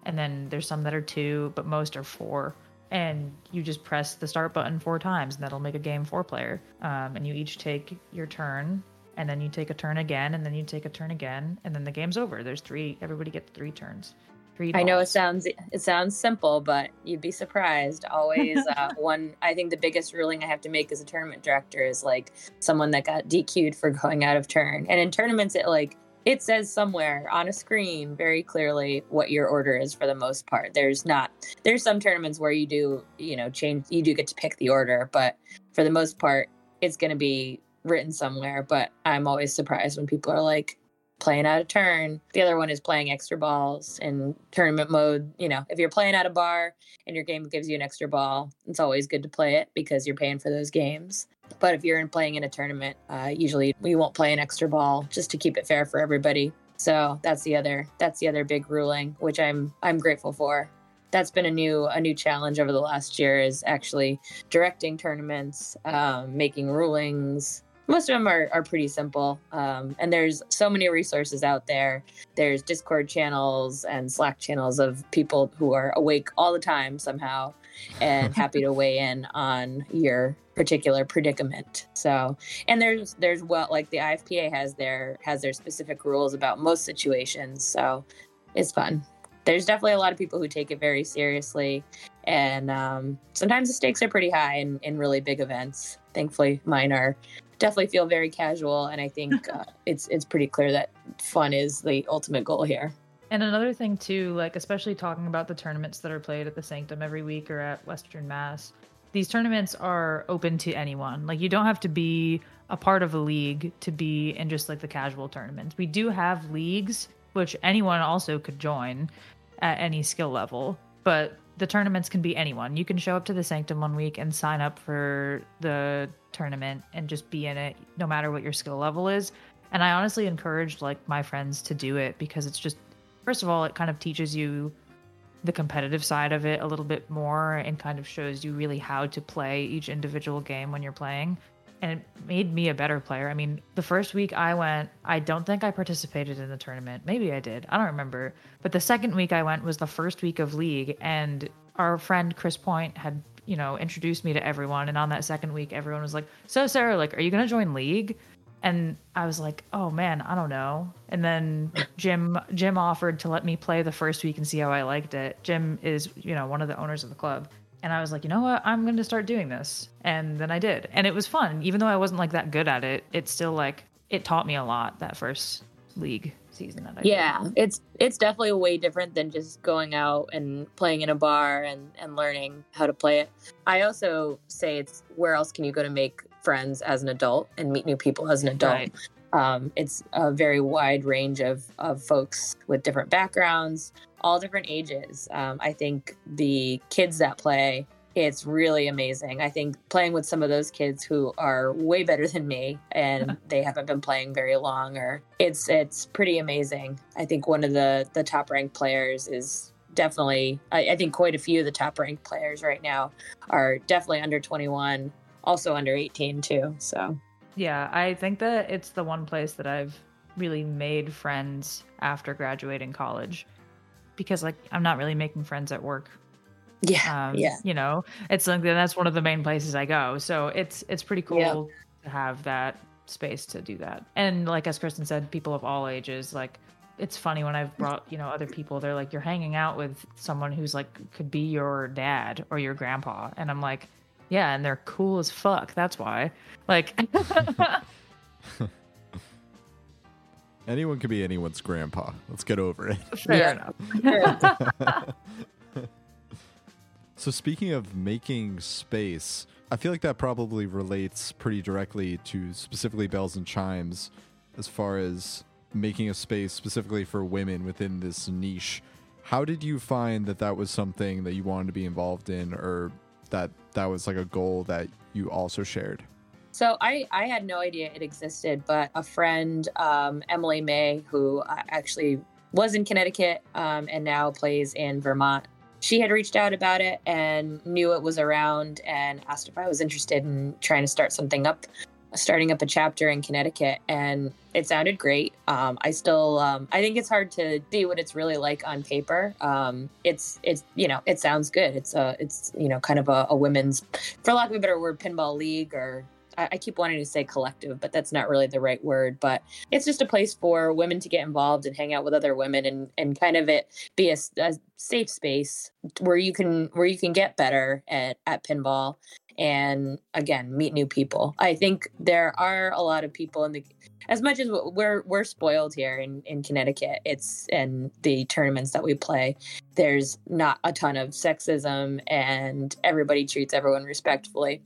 and then there's some that are two, but most are four. And you just press the start button four times, and that'll make a game four player. Um, and you each take your turn, and then you take a turn again, and then you take a turn again, and then the game's over. There's three. Everybody gets three turns. Three. I know it sounds it sounds simple, but you'd be surprised. Always uh, one. I think the biggest ruling I have to make as a tournament director is like someone that got DQ'd for going out of turn. And in tournaments, it like it says somewhere on a screen very clearly what your order is for the most part. There's not. There's some tournaments where you do you know change. You do get to pick the order, but for the most part, it's going to be written somewhere. But I'm always surprised when people are like playing out of turn. The other one is playing extra balls in tournament mode. You know, if you're playing at a bar and your game gives you an extra ball, it's always good to play it because you're paying for those games. But if you're in playing in a tournament, uh, usually we won't play an extra ball just to keep it fair for everybody. So that's the other that's the other big ruling, which I'm I'm grateful for. That's been a new a new challenge over the last year is actually directing tournaments, um, making rulings, most of them are, are pretty simple um, and there's so many resources out there there's discord channels and slack channels of people who are awake all the time somehow and happy to weigh in on your particular predicament. So and there's there's well like the ifpa has their has their specific rules about most situations so it's fun. There's definitely a lot of people who take it very seriously and um, sometimes the stakes are pretty high in, in really big events. Thankfully mine are definitely feel very casual and i think uh, it's it's pretty clear that fun is the ultimate goal here And another thing too, like especially talking about the tournaments that are played at the Sanctum every week or at Western Mass, these tournaments are open to anyone. Like you don't have to be a part of a league to be in just like the casual tournaments. We do have leagues which anyone also could join at any skill level, but the tournaments can be anyone. You can show up to the Sanctum one week and sign up for the tournament and just be in it no matter what your skill level is. And I honestly encouraged like my friends to do it because it's just first of all, it kind of teaches you the competitive side of it a little bit more and kind of shows you really how to play each individual game when you're playing. And it made me a better player. I mean, the first week I went, I don't think I participated in the tournament. Maybe I did. I don't remember. But the second week I went was the first week of league, and our friend Chris Point had, you know, introduced me to everyone. And on that second week, everyone was like, So, Sarah, like, are you going to join league? And I was like, "Oh man, I don't know." And then Jim Jim offered to let me play the first week and see how I liked it. Jim is, you know, one of the owners of the club. And I was like, "You know what? I'm going to start doing this." And then I did. And it was fun. Even though I wasn't like that good at it, it still like it taught me a lot that first league season that I did. yeah it's it's definitely way different than just going out and playing in a bar and and learning how to play it i also say it's where else can you go to make friends as an adult and meet new people as an adult. Right. um, it's a very wide range of, of folks with different backgrounds all different ages. Um, i think the kids that play it's really amazing. I think playing with some of those kids who are way better than me and they haven't been playing very long or it's it's pretty amazing. I think one of the the top ranked players is definitely I, I think quite a few of the top ranked players right now are definitely under 21 also under 18 too so Yeah, I think that it's the one place that I've really made friends after graduating college because like I'm not really making friends at work yeah um, yeah you know it's like that's one of the main places i go so it's it's pretty cool Yeah. to have that space to do that and like as kristen said people of all ages like it's funny when I've brought, you know, other people, they're like, you're hanging out with someone who's like, could be your dad or your grandpa. And I'm like, yeah, and they're cool as fuck. That's why. Like, Anyone could be anyone's grandpa. Let's get over it. fair Yeah. enough. So speaking of making space, I feel like that probably relates pretty directly to specifically belles and chimes as far as making a space specifically for women within this niche. How did you find that that was something that you wanted to be involved in or that that was like a goal that you also shared? So I, I had no idea it existed, but a friend, um, Emily May, who actually was in Connecticut um, and now plays in Vermont, she had reached out about it and knew it was around and asked if I was interested in trying to start something up, starting up a chapter in Connecticut. And it sounded great. Um, I still, um, I think it's hard to see what it's really like on paper. Um, it's, it's, you know, it sounds good. It's a, it's, you know, kind of a, a women's, for lack of a better word, pinball league or I, keep wanting to say collective, but that's not really the right word. But it's just a place for women to get involved and hang out with other women and, and kind of it be a safe space where you can where you can get better at, at pinball and again meet new people. I think there are a lot of people in the as much as we're we're spoiled here in, in Connecticut, it's and the tournaments that we play, there's not a ton of sexism and everybody treats everyone respectfully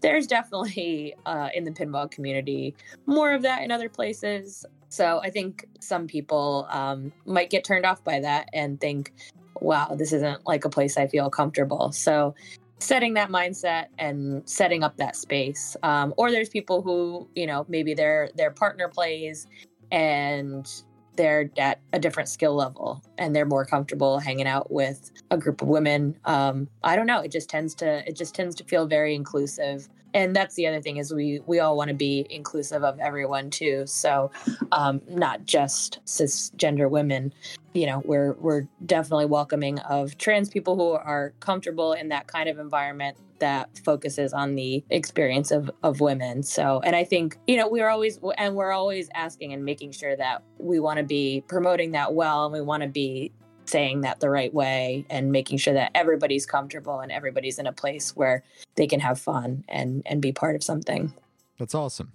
there's definitely uh, in the pinball community more of that in other places. So I think some people um, might get turned off by that and think, wow, this isn't like a place I feel comfortable. So setting that mindset and setting up that space. Um, or there's people who, you know, maybe their their partner plays and they're at a different skill level and they're more comfortable hanging out with a group of women. Um, i don't know. It just tends to it just tends to feel very inclusive and that's the other thing is we we all want to be inclusive of everyone too. So um, not just cisgender women you know we're we're definitely welcoming of trans people who are comfortable in that kind of environment that focuses on the experience of of women. So and i think you know we're always and we're always asking and making sure that we want to be promoting that well and we want to be saying that the right way and making sure that everybody's comfortable and everybody's in a place where they can have fun and and be part of something That's awesome.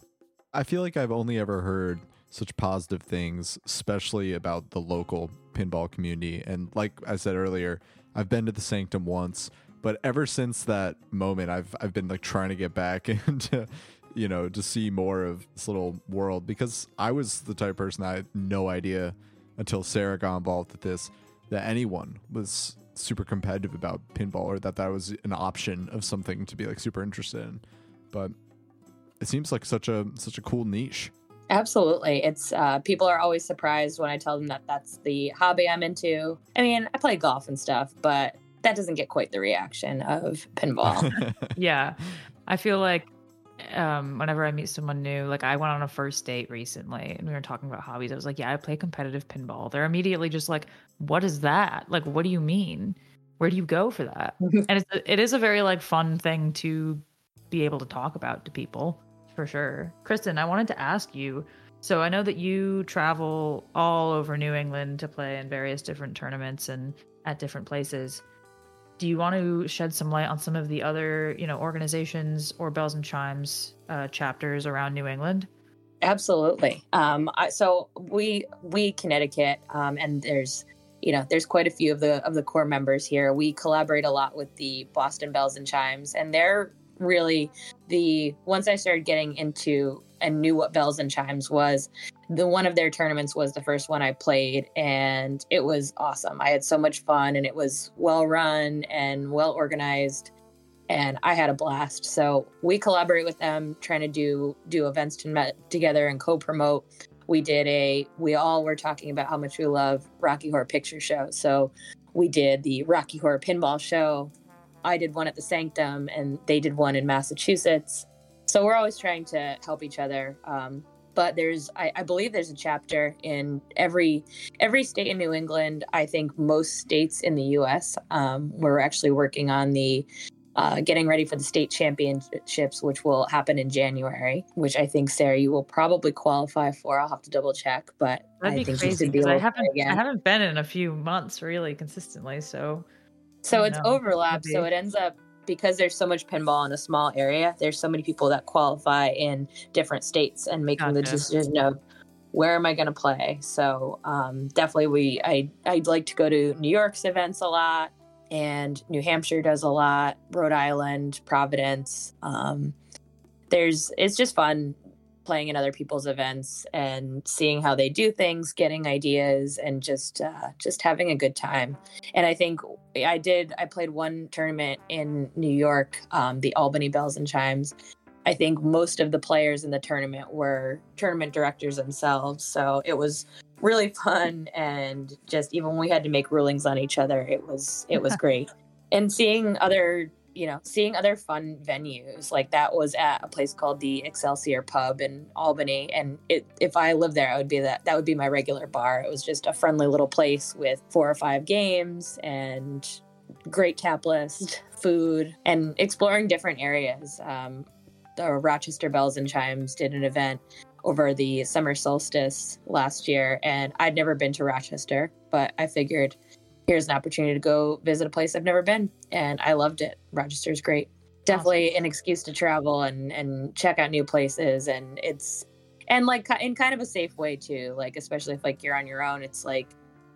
I feel like I've only ever heard such positive things, especially about the local pinball community. And like I said earlier, I've been to the Sanctum once, but ever since that moment, I've I've been like trying to get back into, you know, to see more of this little world because I was the type of person I had no idea until Sarah got involved with this that anyone was super competitive about pinball or that that was an option of something to be like super interested in. But it seems like such a such a cool niche. Absolutely. It's uh, people are always surprised when I tell them that that's the hobby I'm into. I mean, I play golf and stuff, but that doesn't get quite the reaction of pinball. yeah. I feel like um, whenever I meet someone new, like I went on a first date recently and we were talking about hobbies. I was like, yeah, I play competitive pinball. They're immediately just like, what is that? Like, what do you mean? Where do you go for that? and it's, it is a very like fun thing to be able to talk about to people for sure. Kristen, I wanted to ask you. So I know that you travel all over New England to play in various different tournaments and at different places. Do you want to shed some light on some of the other, you know, organizations or belles and chimes uh, chapters around New England? Absolutely. Um, I, so we we Connecticut, um, and there's you know there's quite a few of the of the core members here. We collaborate a lot with the Boston Belles and Chimes, and they're really the once I started getting into and knew what belles and chimes was, the one of their tournaments was the first one I played, and it was awesome. I had so much fun, and it was well run and well organized and I had a blast. So we collaborate with them, trying to do do events to met together and co-promote. We did a. We all were talking about how much we love Rocky Horror Picture Show. So we did the Rocky Horror Pinball Show. I did one at the Sanctum, and they did one in Massachusetts. So we're always trying to help each other. Um, but there's, I, I believe, there's a chapter in every every state in New England. I think most states in the U.S. Um, we're actually working on the uh, getting ready for the state championships, which will happen in January, which I think Sarah you will probably qualify for. I'll have to double check, but That'd I be think you crazy should be I haven't I haven't been in a few months really consistently. So So it's know. overlap. Could So it ends up because there's so much pinball in a small area. There's so many people that qualify in different states and making the decision of where am I going to play. So um, definitely, we I I'd like to go to New York's events a lot, and New Hampshire does a lot. Rhode Island, Providence. Um, there's it's just fun playing in other people's events and seeing how they do things, getting ideas, and just uh, just having a good time. And I think I did. I played one tournament in New York, um, the Albany Belles and Chimes. I think most of the players in the tournament were tournament directors themselves, so it was really fun. And just even when we had to make rulings on each other, it was it was great. And seeing other, you know, seeing other fun venues like that was at a place called the Excelsior Pub in Albany. And it, if I lived there, I would be that that would be my regular bar. It was just a friendly little place with four or five games and great tap list, food, and exploring different areas. Um, the Rochester Belles and Chimes did an event over the summer solstice last year, and I'd never been to Rochester, but I figured here's an opportunity to go visit a place I've never been, and I loved it. Rochester's great. Definitely an excuse to travel and and check out new places, and it's and like in kind of a safe way too. Like especially if like you're on your own, it's like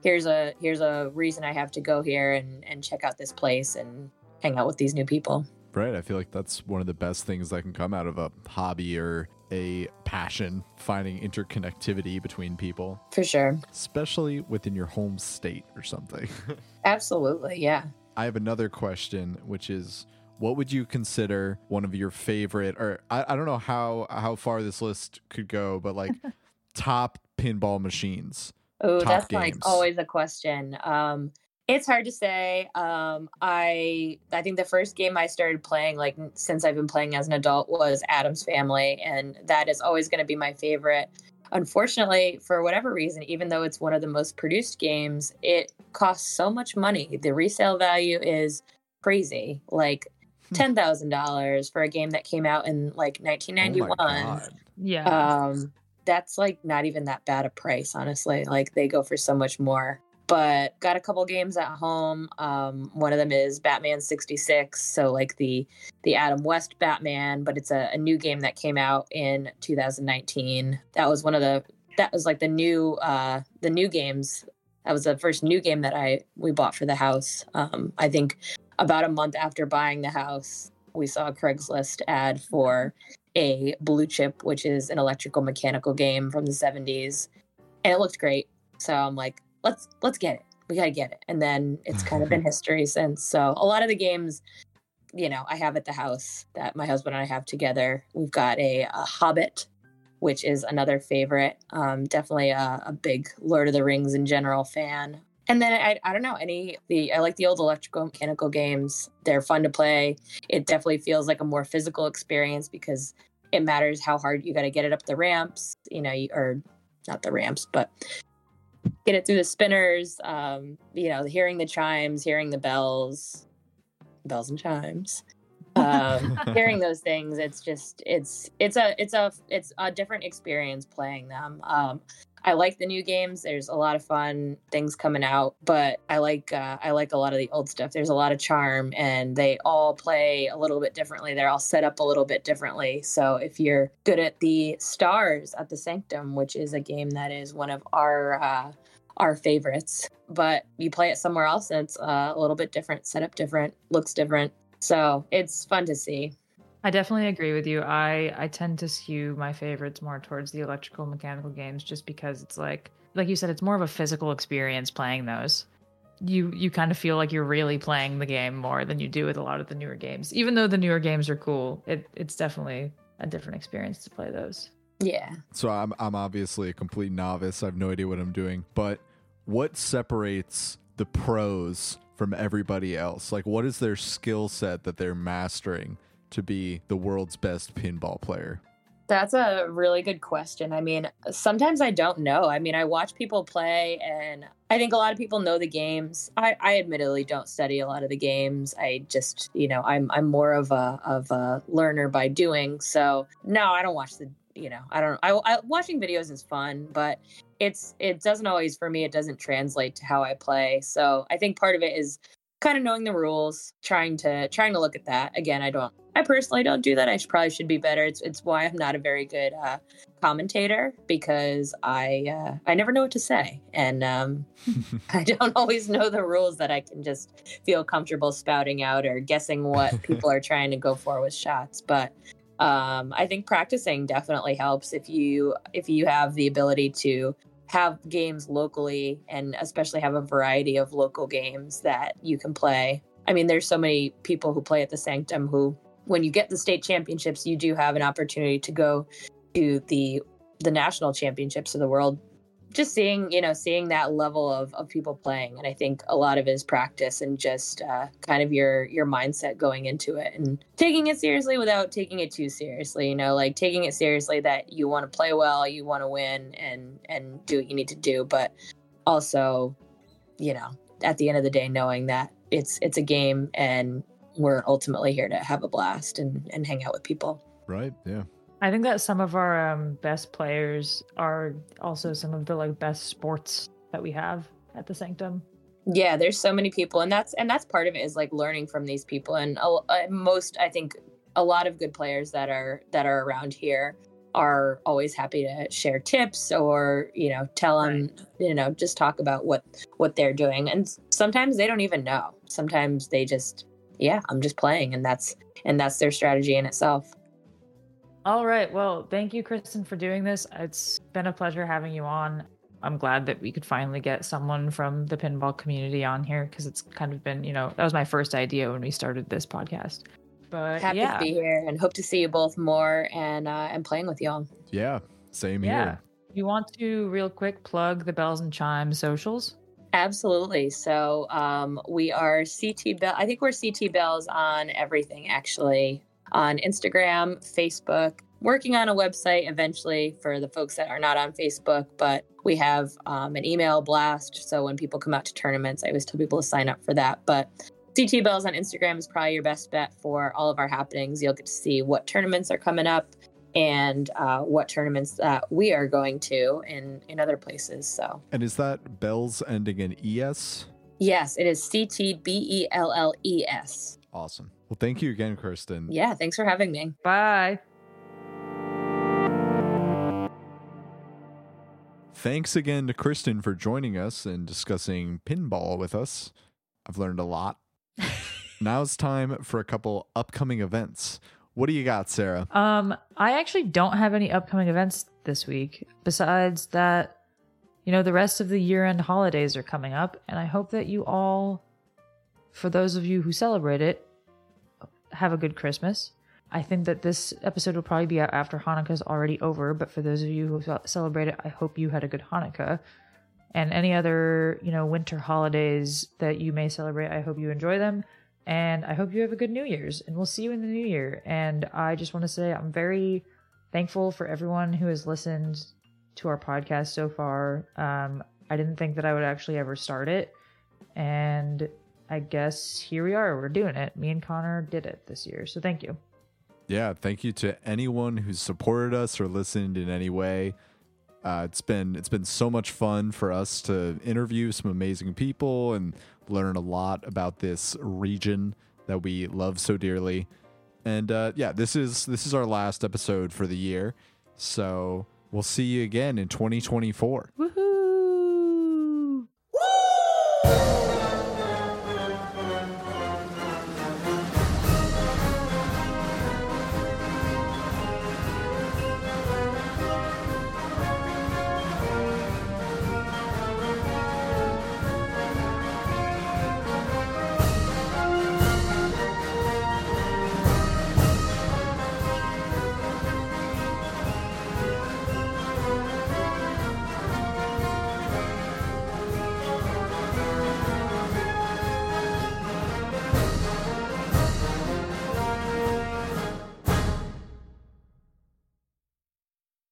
here's a here's a reason I have to go here and and check out this place and hang out with these new people. Right. I feel like that's one of the best things that can come out of a hobby or a passion, finding interconnectivity between people, For sure. especially within your home state or something. Absolutely. Yeah. I have another question, which is what would you consider one of your favorite or I, I don't know how how far this list could go, but like top pinball machines. Oh, that's like always a question. Um, it's hard to say. Um, I I think the first game I started playing, like since I've been playing as an adult, was Addams Family, and that is always going to be my favorite. Unfortunately, for whatever reason, even though it's one of the most produced games, it costs so much money. The resale value is crazy, like Hmm. ten thousand dollars for a game that came out in like nineteen ninety Oh one my yeah, um that's like not even that bad a price honestly like they go for so much more but got a couple games at home. Um one of them is batman 66 so like the the adam west batman but it's a, a new game that came out in 2019 that was one of the that was like the new uh the new games. That was the first new game that i we bought for the house. Um i think about a month after buying the house we saw a craigslist ad for a blue chip which is an electrical mechanical game from the 70s and it looked great. So i'm like let's let's get it. We gotta get it. And then it's kind of been history since. So a lot of the games you know i have at the house that my husband and i have together. We've got a, a hobbit which is another favorite. Um, definitely a, a big lord of the rings in general fan. And then I, I don't know any the i like the old electrical mechanical games. They're fun to play. It definitely feels like a more physical experience because it matters how hard you got to get it up the ramps you know or not the ramps but get it through the spinners um you know hearing the chimes hearing the bells bells and chimes um hearing those things it's just it's it's a it's a it's a different experience playing them um I like the new games. There's a lot of fun things coming out, but I like uh, I like a lot of the old stuff. There's a lot of charm, and they all play a little bit differently. They're all set up a little bit differently. So if you're good at the stars at the Sanctum, which is a game that is one of our uh, our favorites, but you play it somewhere else, and it's uh, a little bit different, set up different, looks different. So it's fun to see. I definitely agree with you. I I tend to skew my favorites more towards the electrical mechanical games just because it's like like you said it's more of a physical experience playing those. You you kind of feel like you're really playing the game more than you do with a lot of the newer games. Even though the newer games are cool, it it's definitely a different experience to play those. Yeah. So I'm I'm obviously a complete novice. I have no idea what I'm doing. But what separates the pros from everybody else? Like what is their skill set that they're mastering to be the world's best pinball player? That's a really good question. I mean, sometimes I don't know. I mean, I watch people play, and I think a lot of people know the games. I, I admittedly don't study a lot of the games. I just, you know, I'm I'm more of a of a learner by doing. So no, I don't watch the. You know, I don't. I, I watching videos is fun, but it's it doesn't always for me. It doesn't translate to how I play. So I think part of it is kind of knowing the rules, trying to trying to look at that. Again, I don't I personally don't do that. I should, probably should be better. It's it's why I'm not a very good uh, commentator because I uh, I never know what to say, and um, I don't always know the rules that I can just feel comfortable spouting out or guessing what people are trying to go for with shots. But um, I think practicing definitely helps if you if you have the ability to have games locally and especially have a variety of local games that you can play. I mean, there's so many people who play at the Sanctum who, when you get the state championships, you do have an opportunity to go to the the national championships of the world just seeing you know seeing that level of, of people playing and i think a lot of it is practice and just uh, kind of your your mindset going into it and taking it seriously without taking it too seriously you know like taking it seriously that you want to play well you want to win and and do what you need to do but also you know at the end of the day knowing that it's it's a game and we're ultimately here to have a blast and and hang out with people Right. Yeah. I think that some of our um, best players are also some of the like best sports that we have at the Sanctum. yeah there's so many people and that's and that's part of it is like learning from these people and uh, most i think a lot of good players that are that are around here are always happy to share tips or you know tell them you know just talk about what what they're doing and sometimes they don't even know. Sometimes they just yeah i'm just playing and that's and that's their strategy in itself All right. Well, thank you, Kristen, for doing this. It's been a pleasure having you on. I'm glad that we could finally get someone from the pinball community on here because it's kind of been, you know, that was my first idea when we started this podcast. But happy yeah, to be here and hope to see you both more and uh and playing with y'all Yeah. Same yeah. here. You want to real quick plug the Belles and Chimes socials? Absolutely. So um, we are CT Bell. I think we're CT Belles on everything, actually, on Instagram, Facebook. Working on a website eventually for the folks that are not on Facebook, but we have um, an email blast. So when people come out to tournaments, I always tell people to sign up for that. But CT Belles on Instagram is probably your best bet for all of our happenings. You'll get to see what tournaments are coming up and uh, what tournaments that we are going to in in other places. So And is that bells ending in es? Yes, it is C T B E L L E S. Awesome. Well, thank you again, Kirsten. Yeah, thanks for having me. Bye. Thanks again to Kristen for joining us and discussing pinball with us. I've learned a lot. now it's time for a couple upcoming events. What do you got, Sarah? Um, I actually don't have any upcoming events this week. Besides that, you know, the rest of the year-end holidays are coming up, and I hope that you all, for those of you who celebrate it, have a good Christmas. I think that this episode will probably be out after Hanukkah's already over, but for those of you who celebrate it, I hope you had a good Hanukkah. And any other, you know, winter holidays that you may celebrate, I hope you enjoy them. And I hope you have a good New Year's, and we'll see you in the new year. And I just want to say I'm very thankful for everyone who has listened to our podcast so far. Um, I didn't think that I would actually ever start it. And I guess here we are. We're doing it. Me and Conner did it this year. So thank you. Yeah, thank you to anyone who's supported us or listened in any way. Uh, it's been it's been so much fun for us to interview some amazing people and learn a lot about this region that we love so dearly. And uh, yeah, this is this is our last episode for the year, so we'll see you again in 2024. Woohoo!